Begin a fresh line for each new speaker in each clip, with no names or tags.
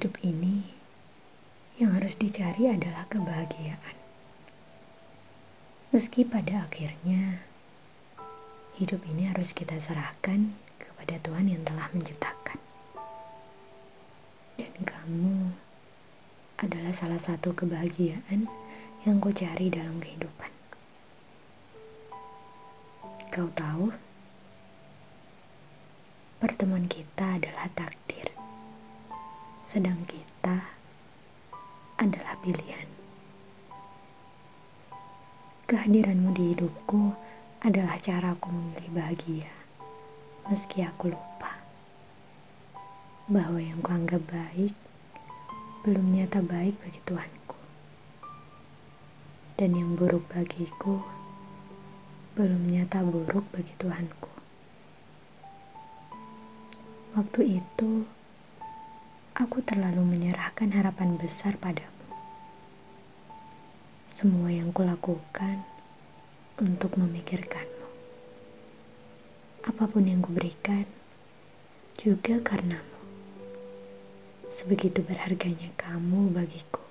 hidup ini, yang harus dicari adalah kebahagiaan. Meski pada akhirnya, hidup ini harus kita serahkan kepada Tuhan yang telah menciptakan. Dan kamu adalah salah satu kebahagiaan yang kau cari dalam kehidupan. Kau tahu, pertemuan kita adalah takdir sedang kita adalah pilihan. Kehadiranmu di hidupku adalah cara aku memilih bahagia, meski aku lupa bahwa yang kuanggap baik belum nyata baik bagi Tuhanku, dan yang buruk bagiku belum nyata buruk bagi Tuhanku. Waktu itu, aku terlalu menyerahkan harapan besar padamu. Semua yang kulakukan untuk memikirkanmu. Apa pun yang kuberikan juga karenamu. Sebegitu berharganya kamu bagiku.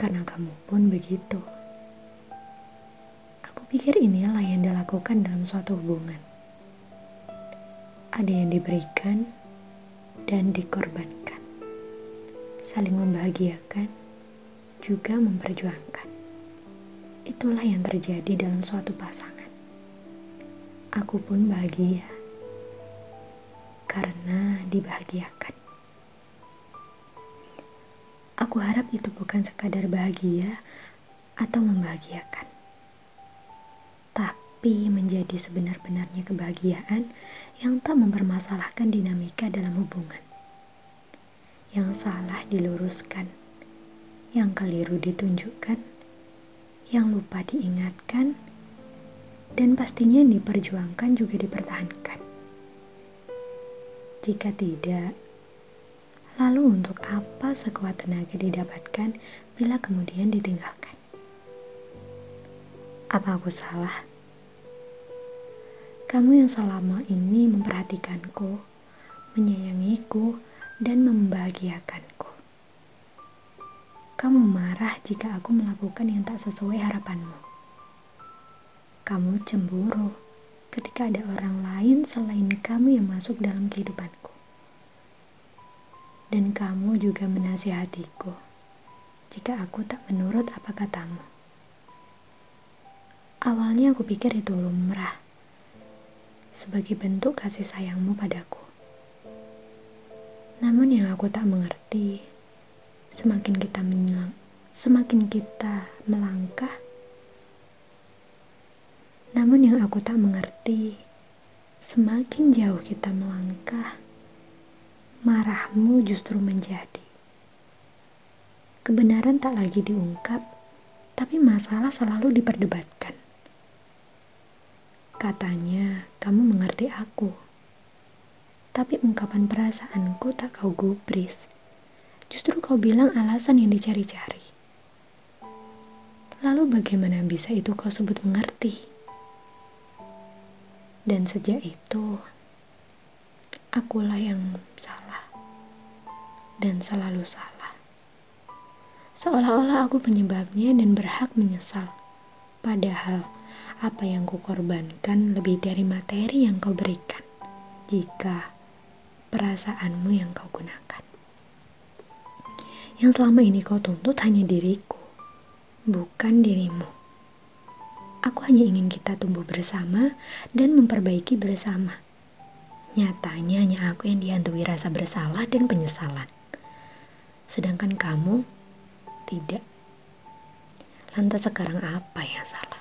Karena kamu pun begitu. Aku pikir inilah yang dilakukan dalam suatu hubungan. Ada yang diberikan, dan dikorbankan, saling membahagiakan, juga memperjuangkan. Itulah yang terjadi dalam suatu pasangan. Aku pun bahagia karena dibahagiakan. Aku harap itu bukan sekadar bahagia atau membahagiakan, tapi menjadi sebenar-benarnya kebahagiaan yang tak mempermasalahkan dinamika dalam hubungan. Yang salah diluruskan, yang keliru ditunjukkan, yang lupa diingatkan, dan pastinya yang diperjuangkan juga dipertahankan. Jika tidak, lalu untuk apa sekuat tenaga didapatkan bila kemudian ditinggalkan? Apa aku salah? Kamu yang selama ini memperhatikanku, menyayangiku, dan membahagiakanku. Kamu marah jika aku melakukan yang tak sesuai harapanmu. Kamu cemburu ketika ada orang lain selain kamu yang masuk dalam kehidupanku. Dan kamu juga menasihatiku jika aku tak menurut apa katamu. Awalnya aku pikir itu lumrah sebagai bentuk kasih sayangmu padaku. Namun yang aku tak mengerti, semakin kita menyelang, semakin kita melangkah. Namun yang aku tak mengerti, semakin jauh kita melangkah, marahmu justru menjadi. Kebenaran tak lagi diungkap, tapi masalah selalu diperdebatkan. Katanya, kamu mengerti aku. Tapi ungkapan perasaanku tak kau gubris. Justru kau bilang alasan yang dicari-cari. Lalu bagaimana bisa itu kau sebut mengerti? Dan sejak itu, akulah yang salah. Dan selalu salah. Seolah-olah aku penyebabnya dan berhak menyesal. Padahal, apa yang kukorbankan lebih dari materi yang kau berikan jika perasaanmu yang kau gunakan. Yang selama ini kau tuntut hanya diriku, bukan dirimu. Aku hanya ingin kita tumbuh bersama dan memperbaiki bersama. Nyatanya hanya aku yang dihantui rasa bersalah dan penyesalan. Sedangkan kamu tidak. Lantas sekarang apa yang salah?